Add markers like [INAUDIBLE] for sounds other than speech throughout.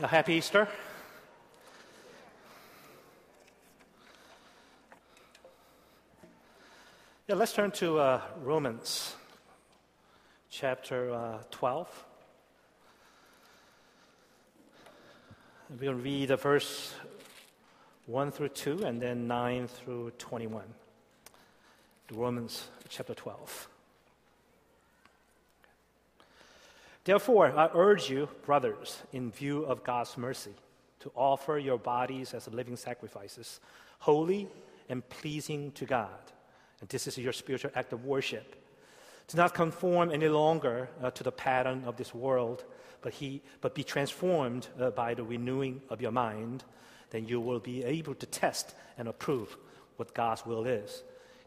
A happy Easter. Yeah, let's turn to uh, Romans chapter uh, 12. We'll read the verse 1 through 2 and then 9 through 21. Romans chapter 12. Therefore, I urge you, brothers, in view of God's mercy, to offer your bodies as living sacrifices, holy and pleasing to God. And this is your spiritual act of worship. Do not conform any longer uh, to the pattern of this world, but, he, but be transformed uh, by the renewing of your mind. Then you will be able to test and approve what God's will is,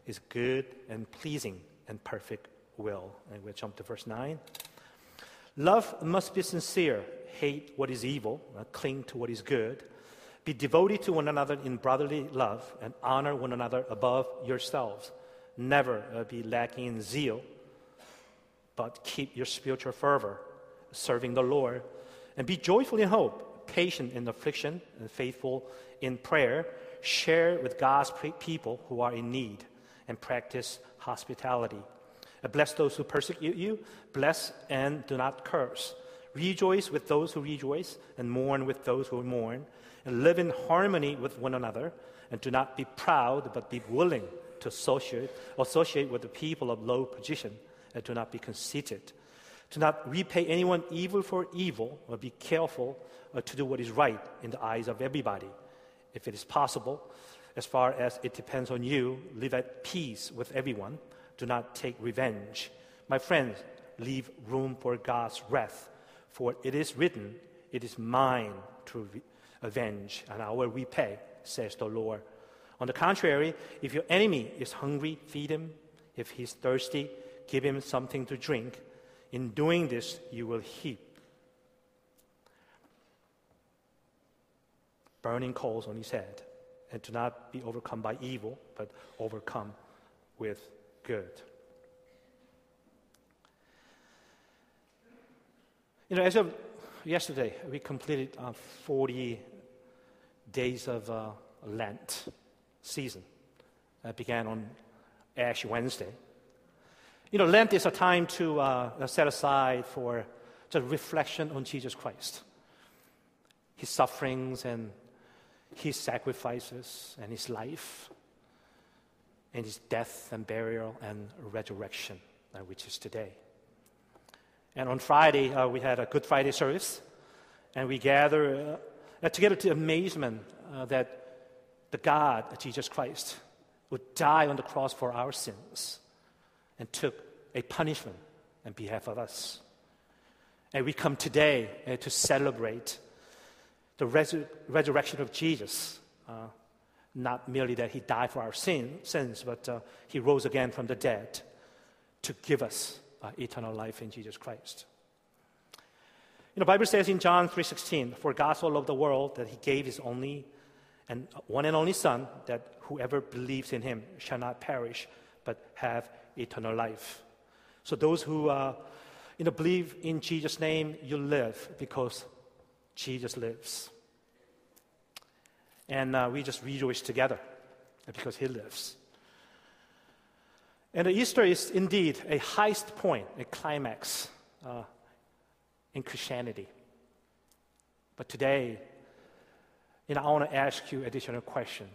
is good and pleasing and perfect will. And we'll jump to verse 9. Love must be sincere. Hate what is evil, uh, cling to what is good. Be devoted to one another in brotherly love and honor one another above yourselves. Never uh, be lacking in zeal, but keep your spiritual fervor, serving the Lord. And be joyful in hope, patient in affliction, and faithful in prayer. Share with God's people who are in need, and practice hospitality. Bless those who persecute you. Bless and do not curse. Rejoice with those who rejoice, and mourn with those who mourn. And live in harmony with one another. And do not be proud, but be willing to associate, associate with the people of low position. And do not be conceited. Do not repay anyone evil for evil, or be careful uh, to do what is right in the eyes of everybody. If it is possible, as far as it depends on you, live at peace with everyone do not take revenge. My friends, leave room for God's wrath, for it is written, It is mine to avenge, and I will repay, says the Lord. On the contrary, if your enemy is hungry, feed him. If he's thirsty, give him something to drink. In doing this, you will heap burning coals on his head, and do not be overcome by evil, but overcome with good. You know, as of yesterday, we completed our 40 days of uh, Lent season. That began on Ash Wednesday. You know, Lent is a time to uh, set aside for just reflection on Jesus Christ, his sufferings and his sacrifices and his life in his death and burial and resurrection, uh, which is today. And on Friday, uh, we had a Good Friday service, and we gather uh, together to amazement uh, that the God, Jesus Christ, would die on the cross for our sins and took a punishment on behalf of us. And we come today uh, to celebrate the resur- resurrection of Jesus uh, not merely that he died for our sin, sins, but uh, he rose again from the dead to give us uh, eternal life in Jesus Christ. You know, Bible says in John 3:16, "For God so loved the world that he gave his only and one and only Son, that whoever believes in him shall not perish, but have eternal life." So those who uh, you know, believe in Jesus' name, you live because Jesus lives. And uh, we just rejoice together because He lives. And the Easter is indeed a highest point, a climax uh, in Christianity. But today, I want to ask you additional question.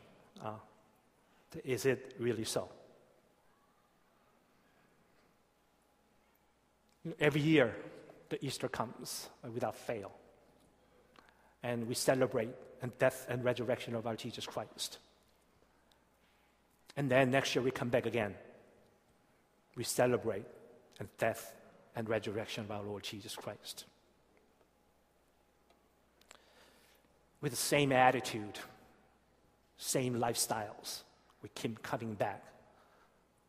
Uh, is it really so? Every year, the Easter comes without fail. And we celebrate and death and resurrection of our Jesus Christ. And then next year we come back again. We celebrate and death and resurrection of our Lord Jesus Christ. With the same attitude, same lifestyles, we keep coming back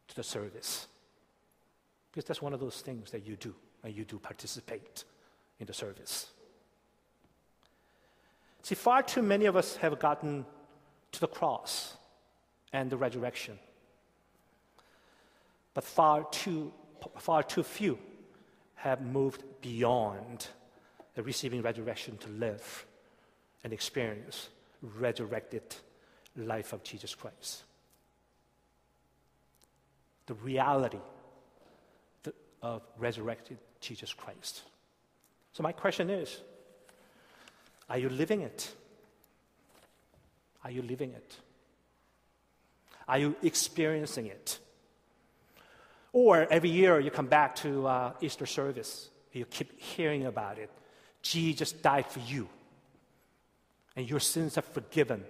to the service. Because that's one of those things that you do, and you do participate in the service. See, far too many of us have gotten to the cross and the resurrection. But far too, far too few have moved beyond the receiving resurrection to live and experience resurrected life of Jesus Christ. The reality of resurrected Jesus Christ. So, my question is are you living it? Are you living it? Are you experiencing it? Or every year you come back to uh, Easter service, you keep hearing about it. Jesus died for you, and your sins are forgiven.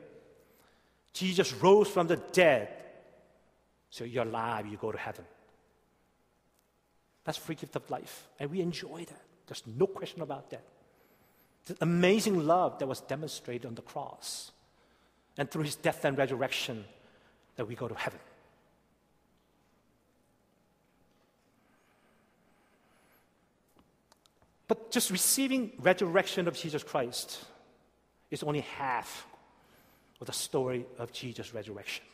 Jesus rose from the dead, so you're alive, you go to heaven. That's free gift of life, and we enjoy that. There's no question about that. The amazing love that was demonstrated on the cross, and through his death and resurrection, that we go to heaven. But just receiving resurrection of Jesus Christ is only half of the story of Jesus' resurrection.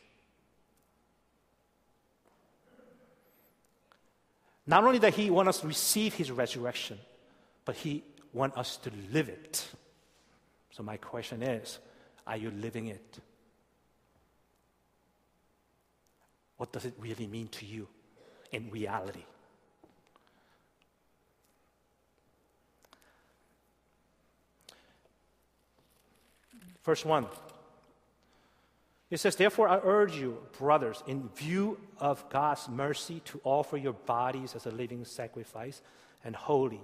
Not only that he wants us to receive his resurrection, but he wants us to live it. So my question is, are you living it? What does it really mean to you in reality? Verse 1. It says, Therefore, I urge you, brothers, in view of God's mercy, to offer your bodies as a living sacrifice and holy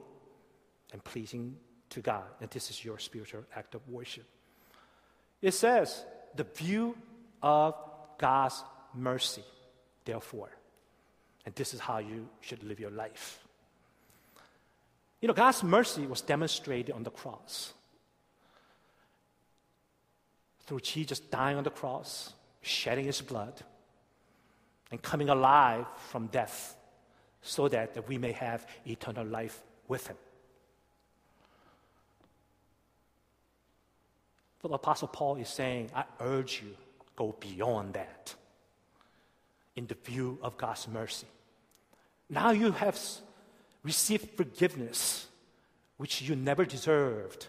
and pleasing to God. And this is your spiritual act of worship. It says, The view of God's mercy, therefore. And this is how you should live your life. You know, God's mercy was demonstrated on the cross through Jesus dying on the cross, shedding his blood, and coming alive from death so that, that we may have eternal life with him. But the Apostle Paul is saying, I urge you, go beyond that in the view of God's mercy. Now you have received forgiveness, which you never deserved,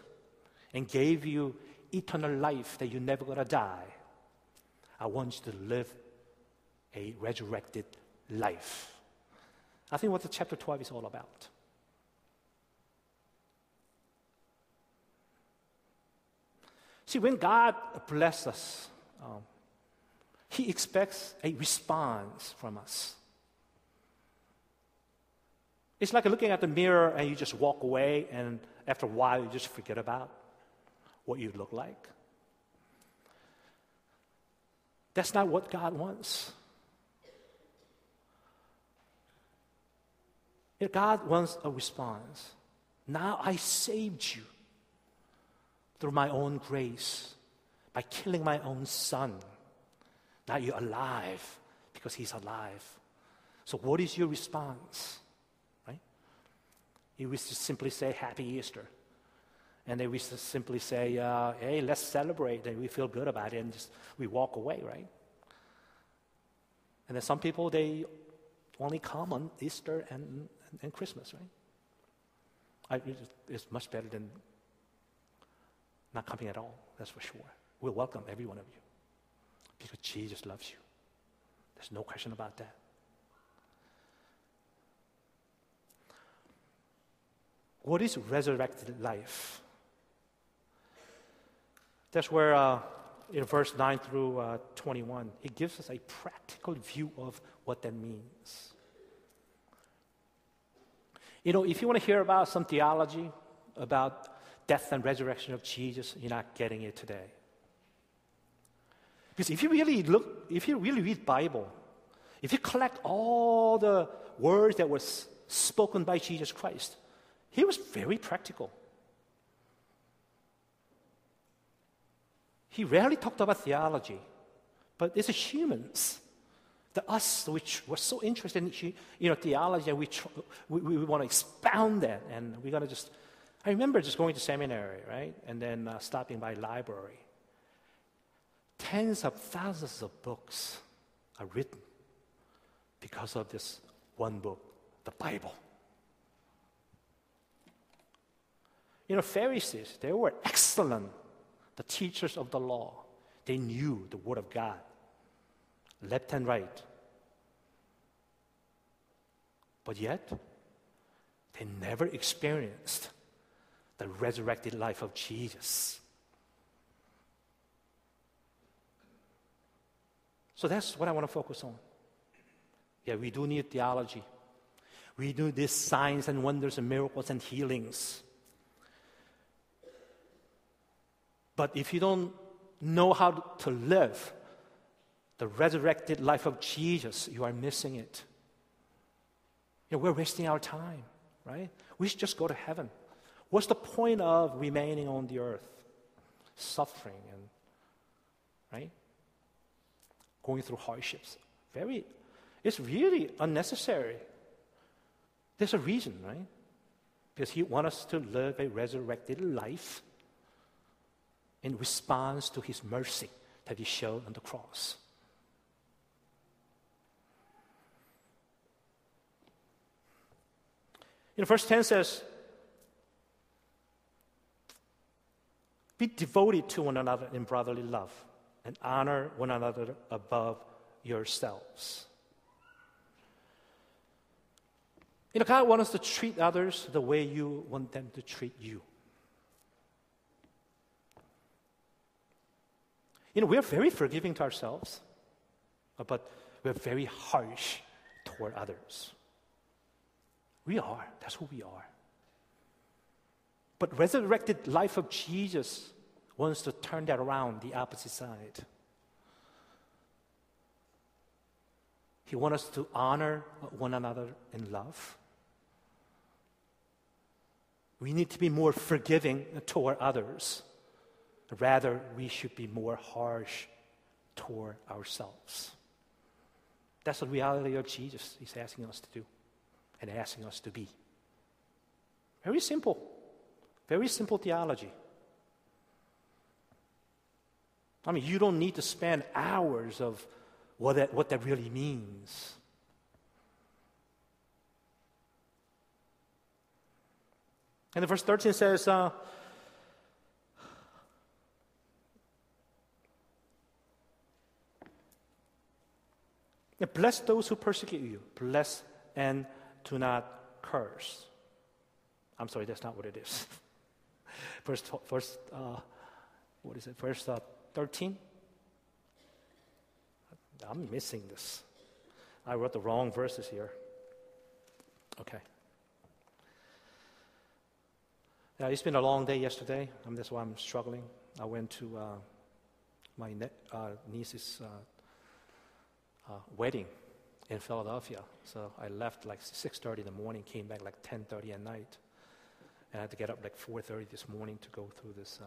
and gave you eternal life that you're never to die. I want you to live a resurrected life. I think what the chapter 12 is all about. See, when God blesses us, um, He expects a response from us. It's like looking at the mirror and you just walk away, and after a while, you just forget about what you look like. That's not what God wants. God wants a response. Now I saved you through my own grace by killing my own son. Now you're alive because he's alive. So, what is your response? Right? You wish to simply say, Happy Easter. And then we just simply say, uh, hey, let's celebrate, and we feel good about it, and just we walk away, right? And then some people, they only come on Easter and, and Christmas, right? I, it's much better than not coming at all, that's for sure. We'll welcome every one of you because Jesus loves you. There's no question about that. What is resurrected life? That's where, uh, in verse 9 through uh, 21, he gives us a practical view of what that means. You know, if you want to hear about some theology about death and resurrection of Jesus, you're not getting it today. Because if you really look, if you really read Bible, if you collect all the words that were spoken by Jesus Christ, he was very practical. He rarely talked about theology, but it's humans, the us, which were so interested in you know, theology, and we, tr- we, we want to expound that, and we're going to just. I remember just going to seminary, right, and then uh, stopping by library. Tens of thousands of books are written because of this one book, the Bible. You know, Pharisees, they were excellent the teachers of the law, they knew the Word of God, left and right. But yet, they never experienced the resurrected life of Jesus. So that's what I want to focus on. Yeah, we do need theology. We do these signs and wonders and miracles and healings. But if you don't know how to live the resurrected life of Jesus, you are missing it. You know, we're wasting our time, right? We should just go to heaven. What's the point of remaining on the earth? Suffering and, right? Going through hardships. Very, it's really unnecessary. There's a reason, right? Because He wants us to live a resurrected life in response to His mercy that He showed on the cross. In verse 10 says, Be devoted to one another in brotherly love and honor one another above yourselves. You know, God wants us to treat others the way you want them to treat you. You know, we're very forgiving to ourselves, but we're very harsh toward others. We are. That's who we are. But resurrected life of Jesus wants to turn that around, the opposite side. He wants us to honor one another in love. We need to be more forgiving toward others. Rather, we should be more harsh toward ourselves. That's the reality of Jesus He's asking us to do and asking us to be. Very simple. Very simple theology. I mean, you don't need to spend hours of what that, what that really means. And the verse 13 says, uh, Bless those who persecute you. Bless and do not curse. I'm sorry, that's not what it is. [LAUGHS] [LAUGHS] Verse, verse uh, what is it? Verse uh, 13? I'm missing this. I wrote the wrong verses here. Okay. Yeah, it's been a long day yesterday. Um, that's why I'm struggling. I went to uh, my ne- uh, niece's uh, uh, wedding in Philadelphia. So I left like 6:30 in the morning, came back like 10:30 at night, and I had to get up like 4:30 this morning to go through this uh,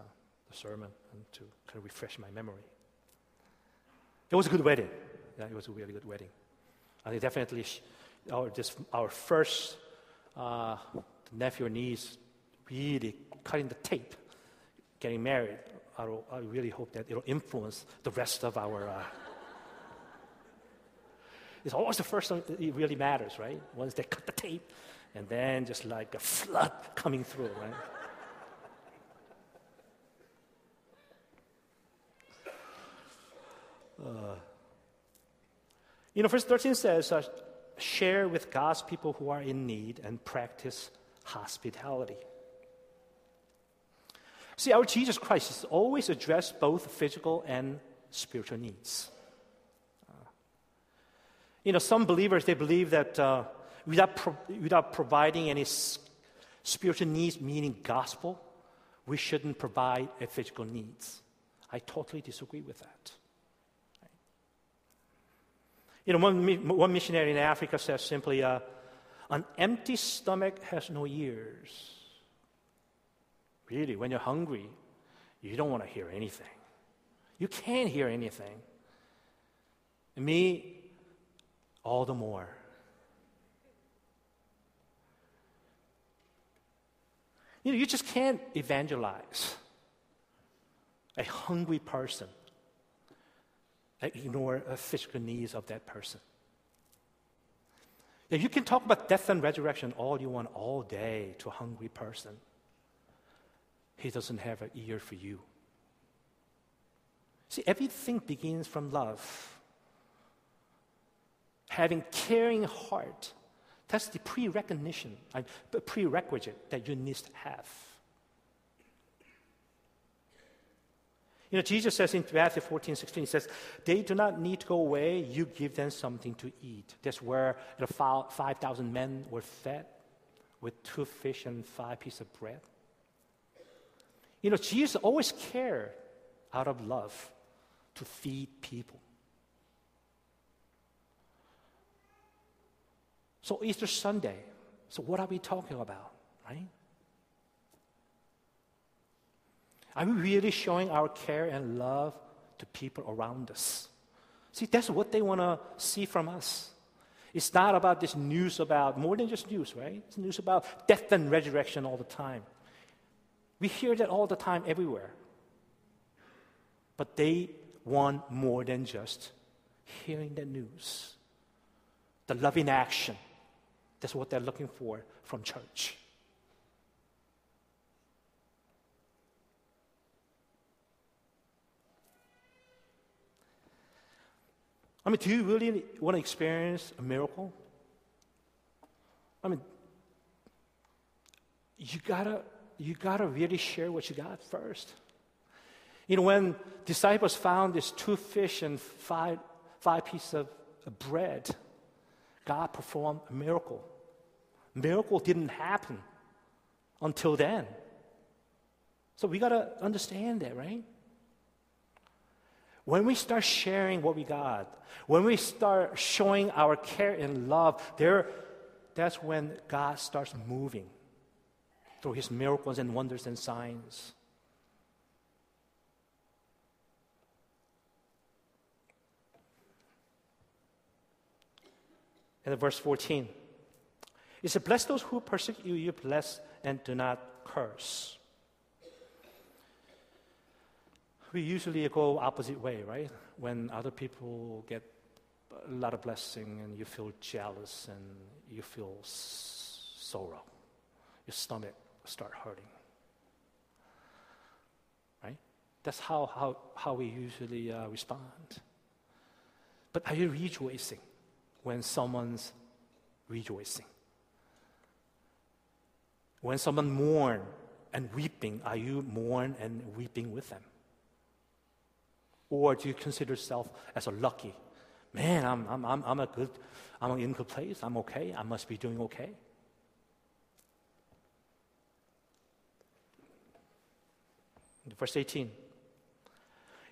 the sermon and to kind of refresh my memory. It was a good wedding. Yeah, it was a really good wedding. I think definitely our this our first uh, nephew or niece really cutting the tape, getting married. I, I really hope that it'll influence the rest of our. Uh, it's always the first one that it really matters, right? Once they cut the tape, and then just like a flood coming through, right? Uh, you know, verse 13 says, uh, share with God's people who are in need and practice hospitality. See, our Jesus Christ has always addressed both physical and spiritual needs. You know, some believers, they believe that uh, without, pro- without providing any s- spiritual needs, meaning gospel, we shouldn't provide a physical needs. I totally disagree with that. You know, one, one missionary in Africa says simply, uh, an empty stomach has no ears. Really, when you're hungry, you don't want to hear anything. You can't hear anything. me, all the more. You know, you just can't evangelize a hungry person and ignore the physical needs of that person. You can talk about death and resurrection all you want all day to a hungry person. He doesn't have an ear for you. See, everything begins from love. Having caring heart, that's the pre-recognition, uh, the prerequisite that you need to have. You know, Jesus says in Matthew 14, 16, he says, They do not need to go away, you give them something to eat. That's where the 5,000 men were fed with two fish and five pieces of bread. You know, Jesus always cared out of love to feed people. So, Easter Sunday, so what are we talking about, right? Are we really showing our care and love to people around us? See, that's what they want to see from us. It's not about this news about more than just news, right? It's news about death and resurrection all the time. We hear that all the time everywhere. But they want more than just hearing the news. The loving action. That's what they're looking for from church. I mean, do you really want to experience a miracle? I mean, you gotta, you gotta really share what you got first. You know, when disciples found these two fish and five, five pieces of, bread, God performed a miracle. Miracle didn't happen until then. So we gotta understand that, right? When we start sharing what we got, when we start showing our care and love, there, that's when God starts moving through his miracles and wonders and signs. And verse 14, it says, Bless those who persecute you, you bless and do not curse. we usually go opposite way, right? When other people get a lot of blessing and you feel jealous and you feel sorrow, your stomach start hurting. Right? That's how, how, how we usually uh, respond. But are you rejoicing when someone's rejoicing? When someone mourn and weeping, are you mourn and weeping with them? Or do you consider yourself as a lucky? Man, I'm, I'm, I'm, I'm a good, I'm in good place. I'm okay. I must be doing okay. Verse 18.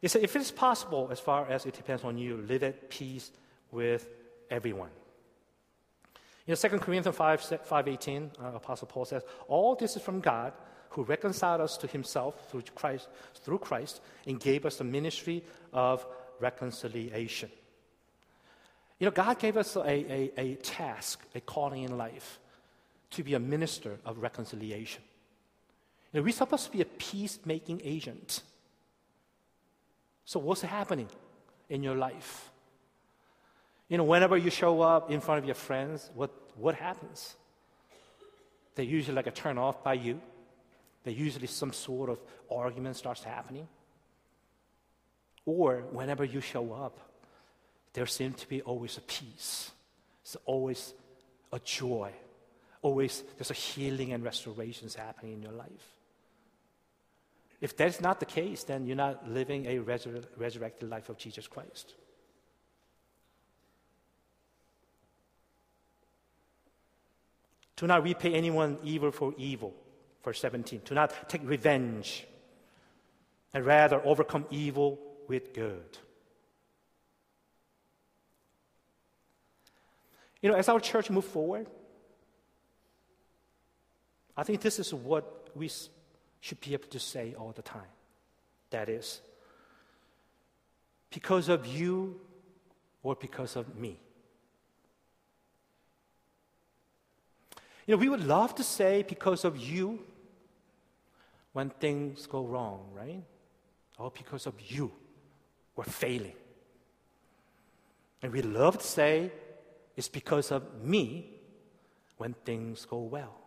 It says, if it is possible, as far as it depends on you, live at peace with everyone. In 2 Corinthians 5, 5 18, uh, Apostle Paul says, All this is from God who reconciled us to himself through Christ, through Christ and gave us the ministry of reconciliation. You know, God gave us a, a, a task, a calling in life to be a minister of reconciliation. You know, we're supposed to be a peacemaking agent. So, what's happening in your life? You know, whenever you show up in front of your friends, what, what happens? They're usually like a turn off by you. They usually some sort of argument starts happening. Or whenever you show up, there seems to be always a peace. It's always a joy. Always there's a healing and restorations happening in your life. If that's not the case, then you're not living a resur- resurrected life of Jesus Christ. Do not repay anyone evil for evil. Verse 17. Do not take revenge, and rather overcome evil with good. You know, as our church move forward, I think this is what we should be able to say all the time. That is, because of you or because of me. You know, we would love to say because of you when things go wrong, right? Or because of you, we're failing. And we love to say it's because of me when things go well.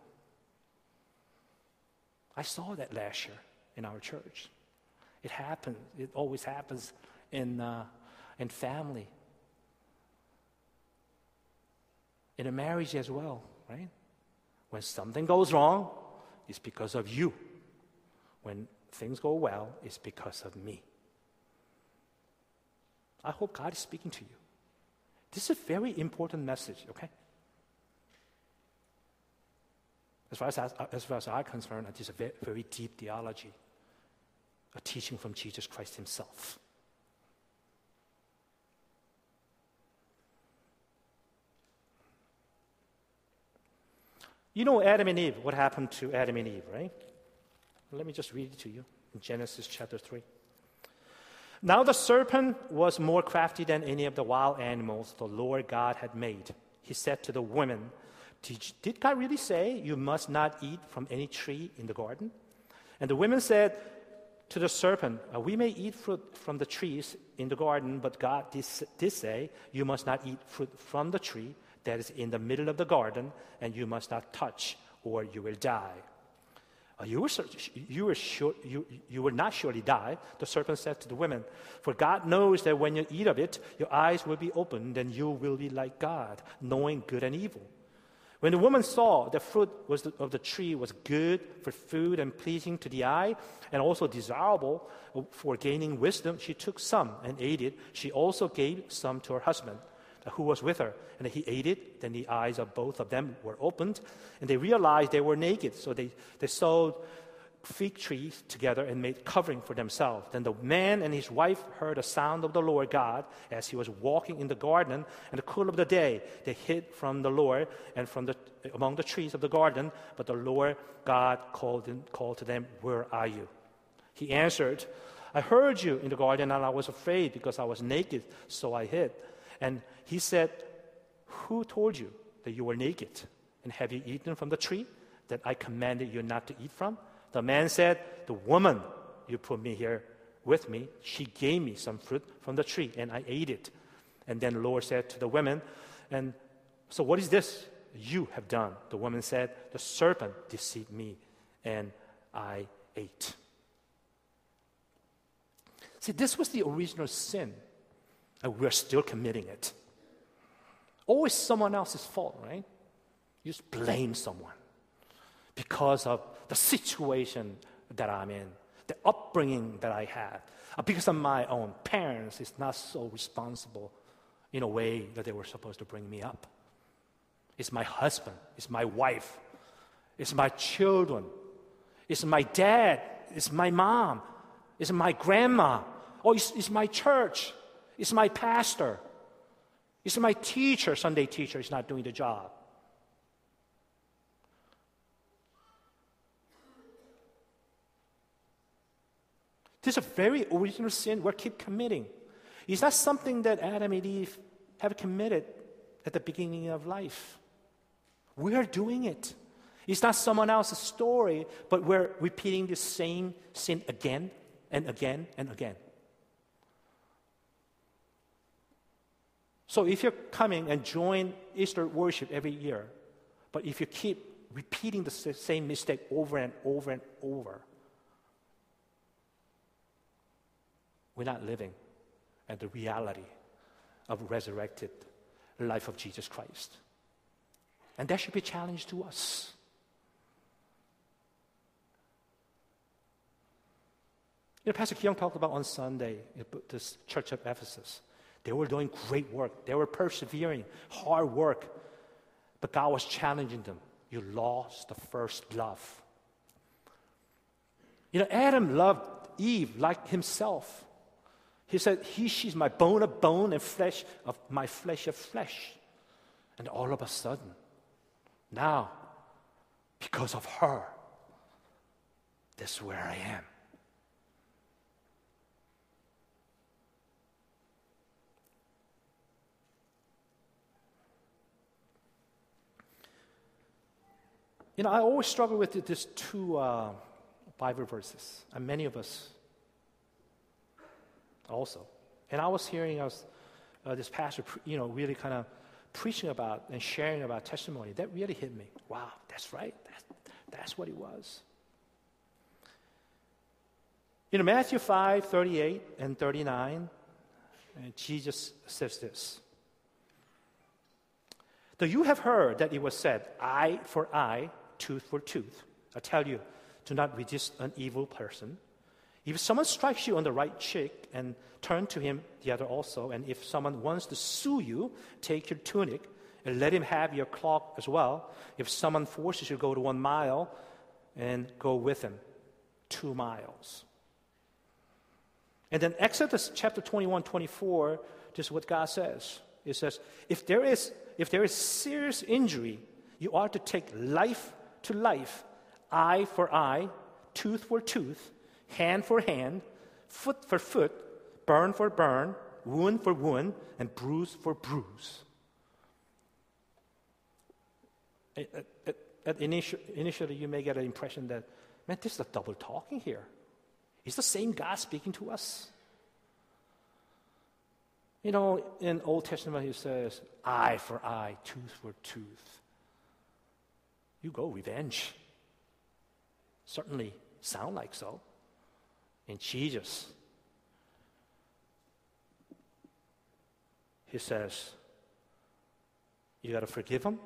I saw that last year in our church. It happens. It always happens in, uh, in family, in a marriage as well, right? When something goes wrong, it's because of you. When things go well, it's because of me. I hope God is speaking to you. This is a very important message, okay? As far as, as, far as I'm concerned, it is a very, very deep theology, a teaching from Jesus Christ Himself. You know Adam and Eve, what happened to Adam and Eve, right? Let me just read it to you in Genesis chapter 3. Now the serpent was more crafty than any of the wild animals the Lord God had made. He said to the woman, Did, did God really say you must not eat from any tree in the garden? And the woman said to the serpent, uh, We may eat fruit from the trees in the garden, but God did, did say, You must not eat fruit from the tree that is in the middle of the garden, and you must not touch, or you will die. Uh, you, will, you, will sure, you, you will not surely die, the serpent said to the women. For God knows that when you eat of it, your eyes will be opened, and you will be like God, knowing good and evil. When the woman saw the fruit the, of the tree was good for food and pleasing to the eye, and also desirable for gaining wisdom, she took some and ate it. She also gave some to her husband who was with her. And he ate it. Then the eyes of both of them were opened, and they realized they were naked. So they, they sewed fig trees together and made covering for themselves. Then the man and his wife heard the sound of the Lord God as he was walking in the garden in the cool of the day. They hid from the Lord and from the among the trees of the garden. But the Lord God called, in, called to them, "Where are you?" He answered, "I heard you in the garden, and I was afraid because I was naked, so I hid." And he said, Who told you that you were naked? And have you eaten from the tree that I commanded you not to eat from? The man said, The woman you put me here with me, she gave me some fruit from the tree, and I ate it. And then the Lord said to the women, And so what is this you have done? The woman said, The serpent deceived me, and I ate. See, this was the original sin and we're still committing it. Always someone else's fault, right? You just blame someone because of the situation that I'm in, the upbringing that I had, uh, because of my own parents is not so responsible in a way that they were supposed to bring me up. It's my husband, it's my wife, it's my children, it's my dad, it's my mom, it's my grandma, or it's, it's my church. It's my pastor. It's my teacher, Sunday teacher, is not doing the job. This is a very original sin we keep committing. It's not something that Adam and Eve have committed at the beginning of life. We are doing it. It's not someone else's story, but we're repeating the same sin again and again and again. So if you're coming and join Easter worship every year, but if you keep repeating the same mistake over and over and over, we're not living at the reality of resurrected life of Jesus Christ. And that should be a challenge to us. You know, Pastor Kyung talked about on Sunday, this church of Ephesus. They were doing great work. They were persevering, hard work. But God was challenging them. You lost the first love. You know, Adam loved Eve like himself. He said, He, she's my bone of bone and flesh of my flesh of flesh. And all of a sudden, now, because of her, this is where I am. You know, I always struggle with these two uh, Bible verses, and many of us also. And I was hearing us, uh, this pastor, you know, really kind of preaching about and sharing about testimony. That really hit me. Wow, that's right. That's, that's what it was. In Matthew 5 38 and 39, and Jesus says this. Though you have heard that it was said, eye for eye, tooth for tooth, I tell you, do not resist an evil person. If someone strikes you on the right cheek, and turn to him the other also. And if someone wants to sue you, take your tunic and let him have your cloak as well. If someone forces you to go to one mile, and go with him two miles. And then Exodus chapter 21, 24, this is what God says. It says, if there is if there is serious injury, you are to take life to life, eye for eye, tooth for tooth, hand for hand, foot for foot, burn for burn, wound for wound, and bruise for bruise. At, at, at initial, initially, you may get an impression that, man, this is a double talking here. The same God speaking to us? You know, in Old Testament, he says, eye for eye, tooth for tooth. You go, revenge. Certainly sound like so. In Jesus, he says, you got to forgive them.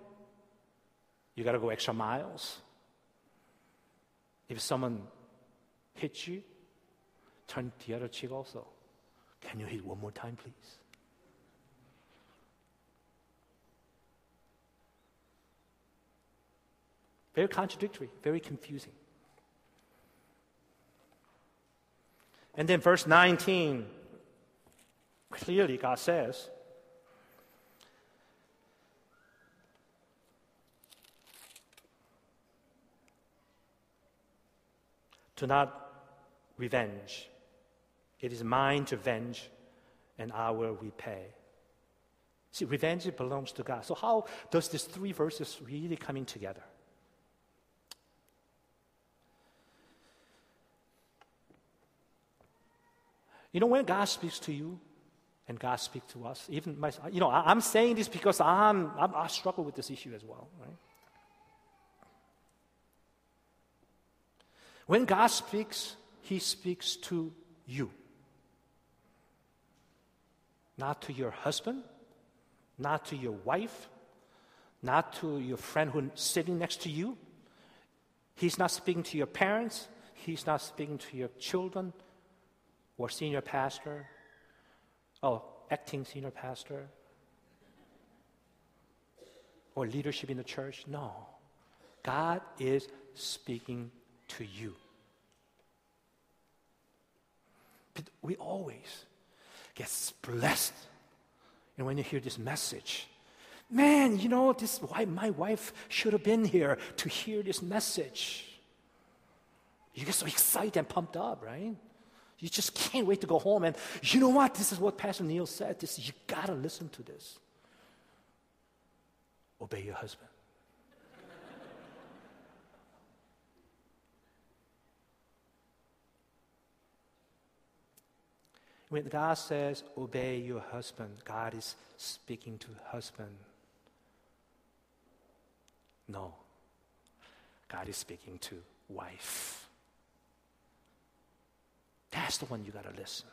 You got to go extra miles. If someone hits you, turn the other cheek also. Can you hit one more time, please? Very contradictory, very confusing. And then verse 19, clearly God says, Do not revenge. It is mine to avenge, and I will repay. See, revenge belongs to God. So, how does these three verses really coming together? You know, when God speaks to you and God speaks to us, even my, you know, I, am saying this because I'm, I'm, I struggle with this issue as well, right? When God speaks, He speaks to you. Not to your husband, not to your wife, not to your friend who's sitting next to you. He's not speaking to your parents, He's not speaking to your children, or senior pastor, oh, acting senior pastor, or leadership in the church. No. God is speaking to you. But we always get blessed. And when you hear this message, man, you know, this why my wife should have been here to hear this message. You get so excited and pumped up, right? You just can't wait to go home. And you know what? This is what Pastor Neil said. This you gotta listen to this. Obey your husband. when God says, obey your husband, God is speaking to husband. No. God is speaking to wife. That's the one you got to listen.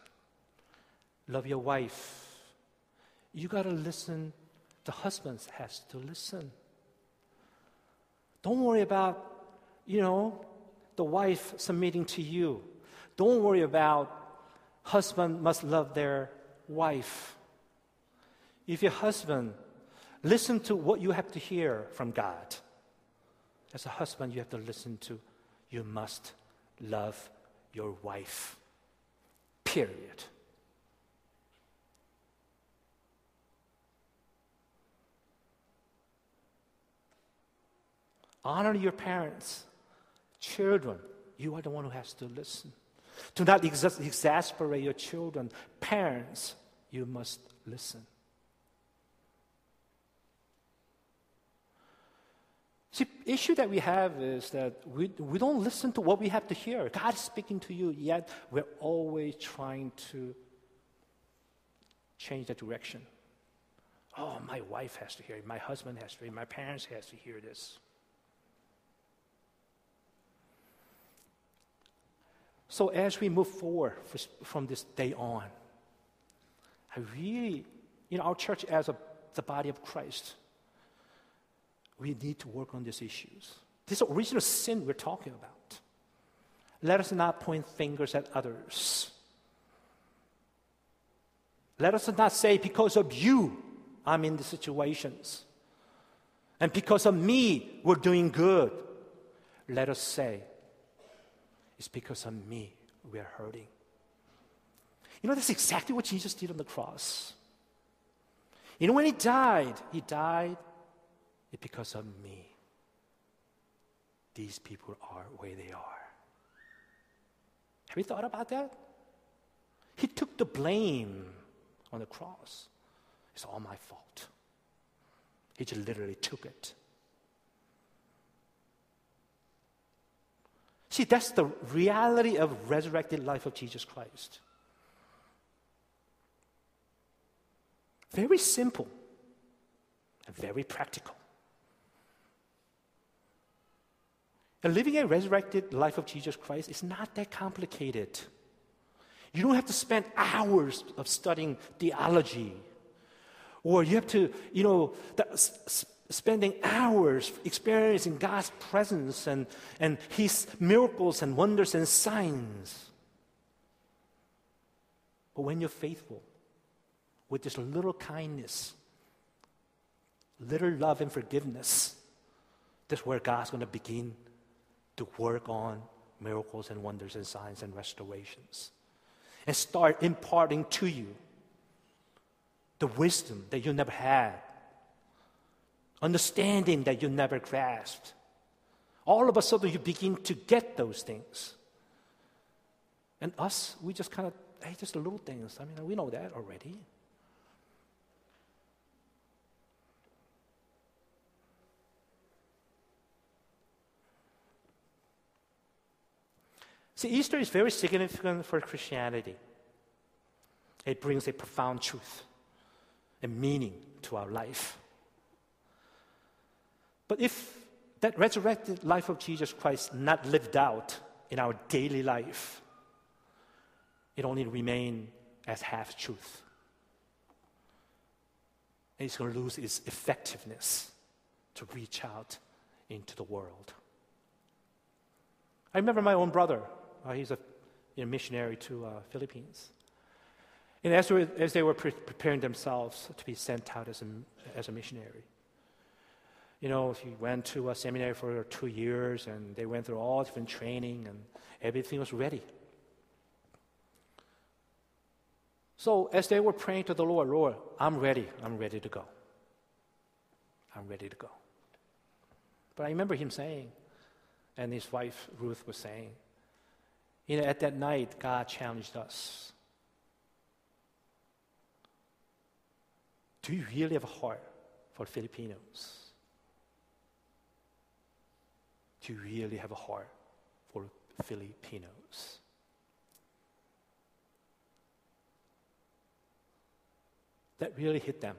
Love your wife. You got to listen. The husband has to listen. Don't worry about, you know, the wife submitting to you. Don't worry about husband must love their wife. If your husband listen to what you have to hear from God. As a husband, you have to listen to you must love your wife. Period. Honor your parents. Children, you are the one who has to listen. Do not ex- exasperate your children. Parents, you must listen. See, issue that we have is that we, we don't listen to what we have to hear. God is speaking to you, yet we're always trying to change the direction. Oh, my wife has to hear it. My husband has to hear it. My parents has to hear this. So as we move forward from this day on, I really, you know, our church as a, the body of Christ, we need to work on these issues. This original sin we're talking about. Let us not point fingers at others. Let us not say, because of you, I'm in the situations. And because of me, we're doing good. Let us say, it's because of me we are hurting. You know, that's exactly what Jesus did on the cross. You know, when he died, he died because of me. These people are where they are. Have you thought about that? He took the blame on the cross. It's all my fault. He just literally took it. See, that's the reality of resurrected life of Jesus Christ. Very simple and very practical. And living a resurrected life of Jesus Christ is not that complicated. You don't have to spend hours of studying theology, or you have to, you know, spending hours experiencing God's presence and, and His miracles and wonders and signs. But when you're faithful with this little kindness, little love and forgiveness, that's where God's going to begin to work on miracles and wonders and signs and restorations. And start imparting to you the wisdom that you never had understanding that you never grasped. All of a sudden, you begin to get those things. And us, we just kind of, hey, just the little things. I mean, we know that already. See, Easter is very significant for Christianity. It brings a profound truth and meaning to our life. But if that resurrected life of Jesus Christ not lived out in our daily life, it only remain as half truth. And it's going to lose its effectiveness to reach out into the world. I remember my own brother. Uh, he's a you know, missionary to uh, Philippines. And as, as they were pre- preparing themselves to be sent out as a, as a missionary, you know, he went to a seminary for two years and they went through all different training and everything was ready. So as they were praying to the Lord, Lord, I'm ready. I'm ready to go. I'm ready to go. But I remember him saying, and his wife Ruth was saying, you know, at that night, God challenged us. Do you really have a heart for Filipinos? to really have a heart for Filipinos. That really hit them.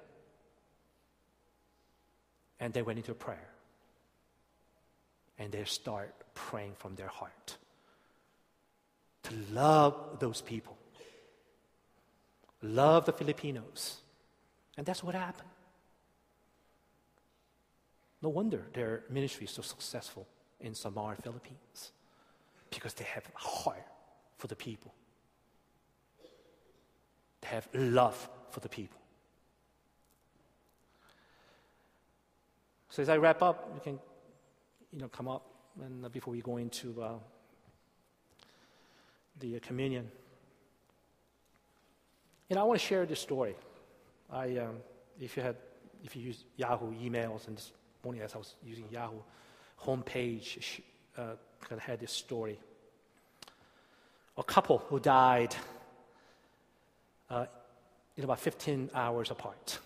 And they went into prayer. And they start praying from their heart to love those people, love the Filipinos. And that's what happened. No wonder their ministry is so successful in Samar, Philippines, because they have a heart for the people. They have love for the people. So as I wrap up, you can, you know, come up and uh, before we go into uh, the uh, communion. And I want to share this story. I, um, if you had, if you use Yahoo emails, and this morning as I was using Yahoo, homepage uh, kind of had this story. A couple who died uh, in about 15 hours apart.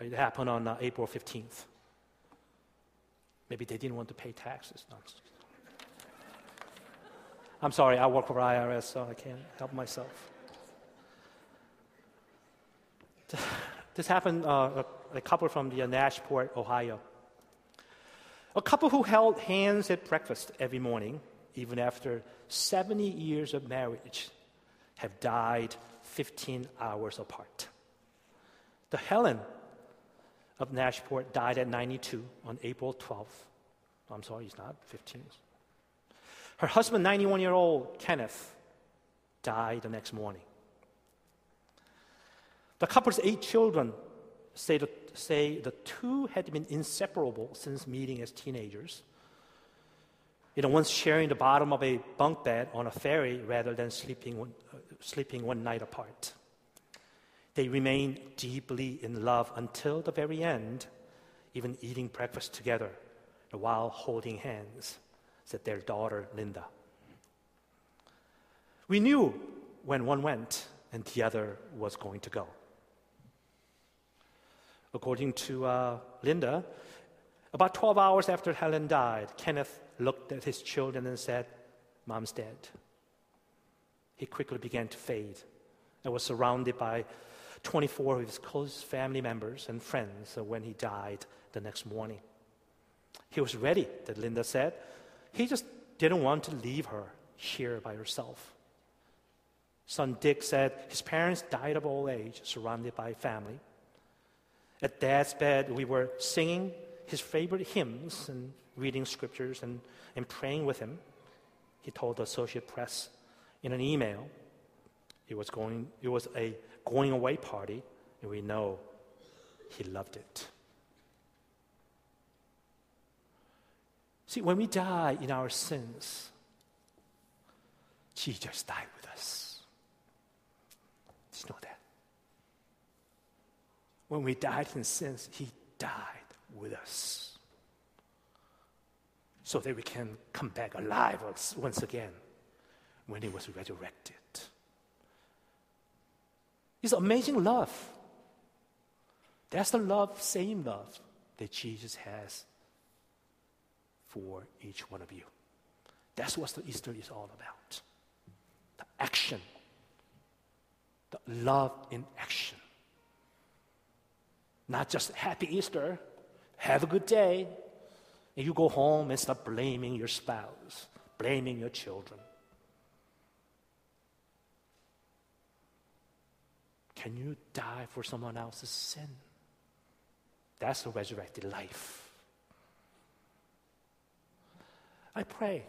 It happened on uh, April 15th. Maybe they didn't want to pay taxes. No, I'm sorry, I work for IRS, so I can't help myself. This happened, uh, a, couple from the uh, Nashport, Ohio. A couple who held hands at breakfast every morning even after 70 years of marriage, have died 15 hours apart. The Helen of Nashport died at 92 on April 12th. I'm sorry, he's not 15. Her husband, 91 year old Kenneth, died the next morning. The couple's eight children say the, say the two had been inseparable since meeting as teenagers. You know, once sharing the bottom of a bunk bed on a ferry rather than sleeping one, uh, sleeping one night apart. They remained deeply in love until the very end, even eating breakfast together while holding hands, said their daughter Linda. We knew when one went and the other was going to go. According to uh, Linda, about 12 hours after Helen died, Kenneth looked at his children and said, Mom's dead. He quickly began to fade and was surrounded by 24 of his close family members and friends when he died the next morning. He was ready, that Linda said. He just didn't want to leave her here by herself. Son Dick said his parents died of old age, surrounded by family. At dad's bed, we were singing his favorite hymns and reading scriptures and, and praying with him. He told the Associate Press in an email it was, going, it was a going away party, and we know he loved it. See, when we die in our sins, Jesus died with us. Just know that. When we died in sins, He died with us. So that we can come back alive once again when He was resurrected. It's amazing love. That's the love, same love that Jesus has for each one of you. That's what the Easter is all about. The action. The love in action. Not just happy Easter, have a good day, and you go home and start blaming your spouse, blaming your children. Can you die for someone else's sin? That's the resurrected life. I pray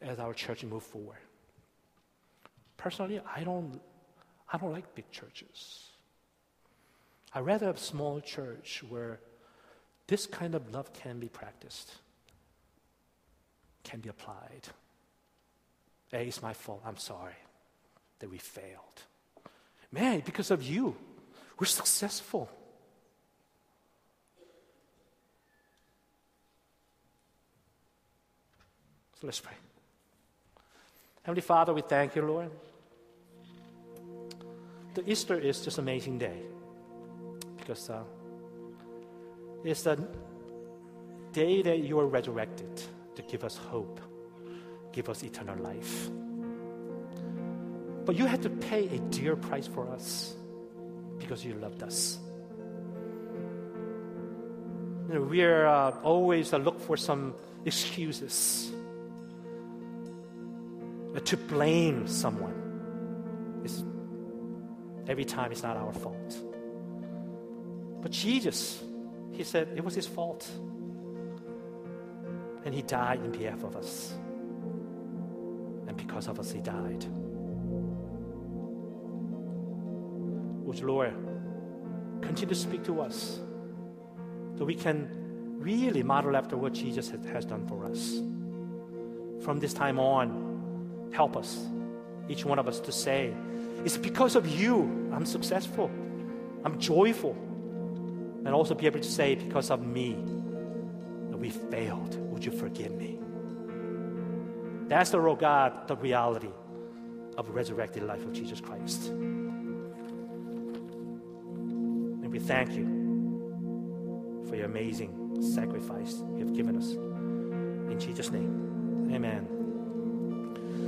as our church move forward. Personally, I don't, I don't like big churches. I rather have a small church where this kind of love can be practiced, can be applied. It's my fault. I'm sorry that we failed. Man, because of you, we're successful. So let's pray. Heavenly Father, we thank you, Lord. The Easter is just an amazing day because uh, it's the day that you are resurrected to give us hope, give us eternal life. But you had to pay a dear price for us because you loved us. You know, we are uh, always uh, look for some excuses to blame someone. It's, every time it's not our fault. But Jesus, He said it was His fault. And He died in behalf of us. And because of us, He died. Would Lord continue to speak to us so we can really model after what Jesus has done for us. From this time on, Help us, each one of us, to say, It's because of you I'm successful, I'm joyful. And also be able to say, Because of me, that we failed. Would you forgive me? That's the, Lord God, the reality of the resurrected life of Jesus Christ. And we thank you for your amazing sacrifice you have given us. In Jesus' name, amen.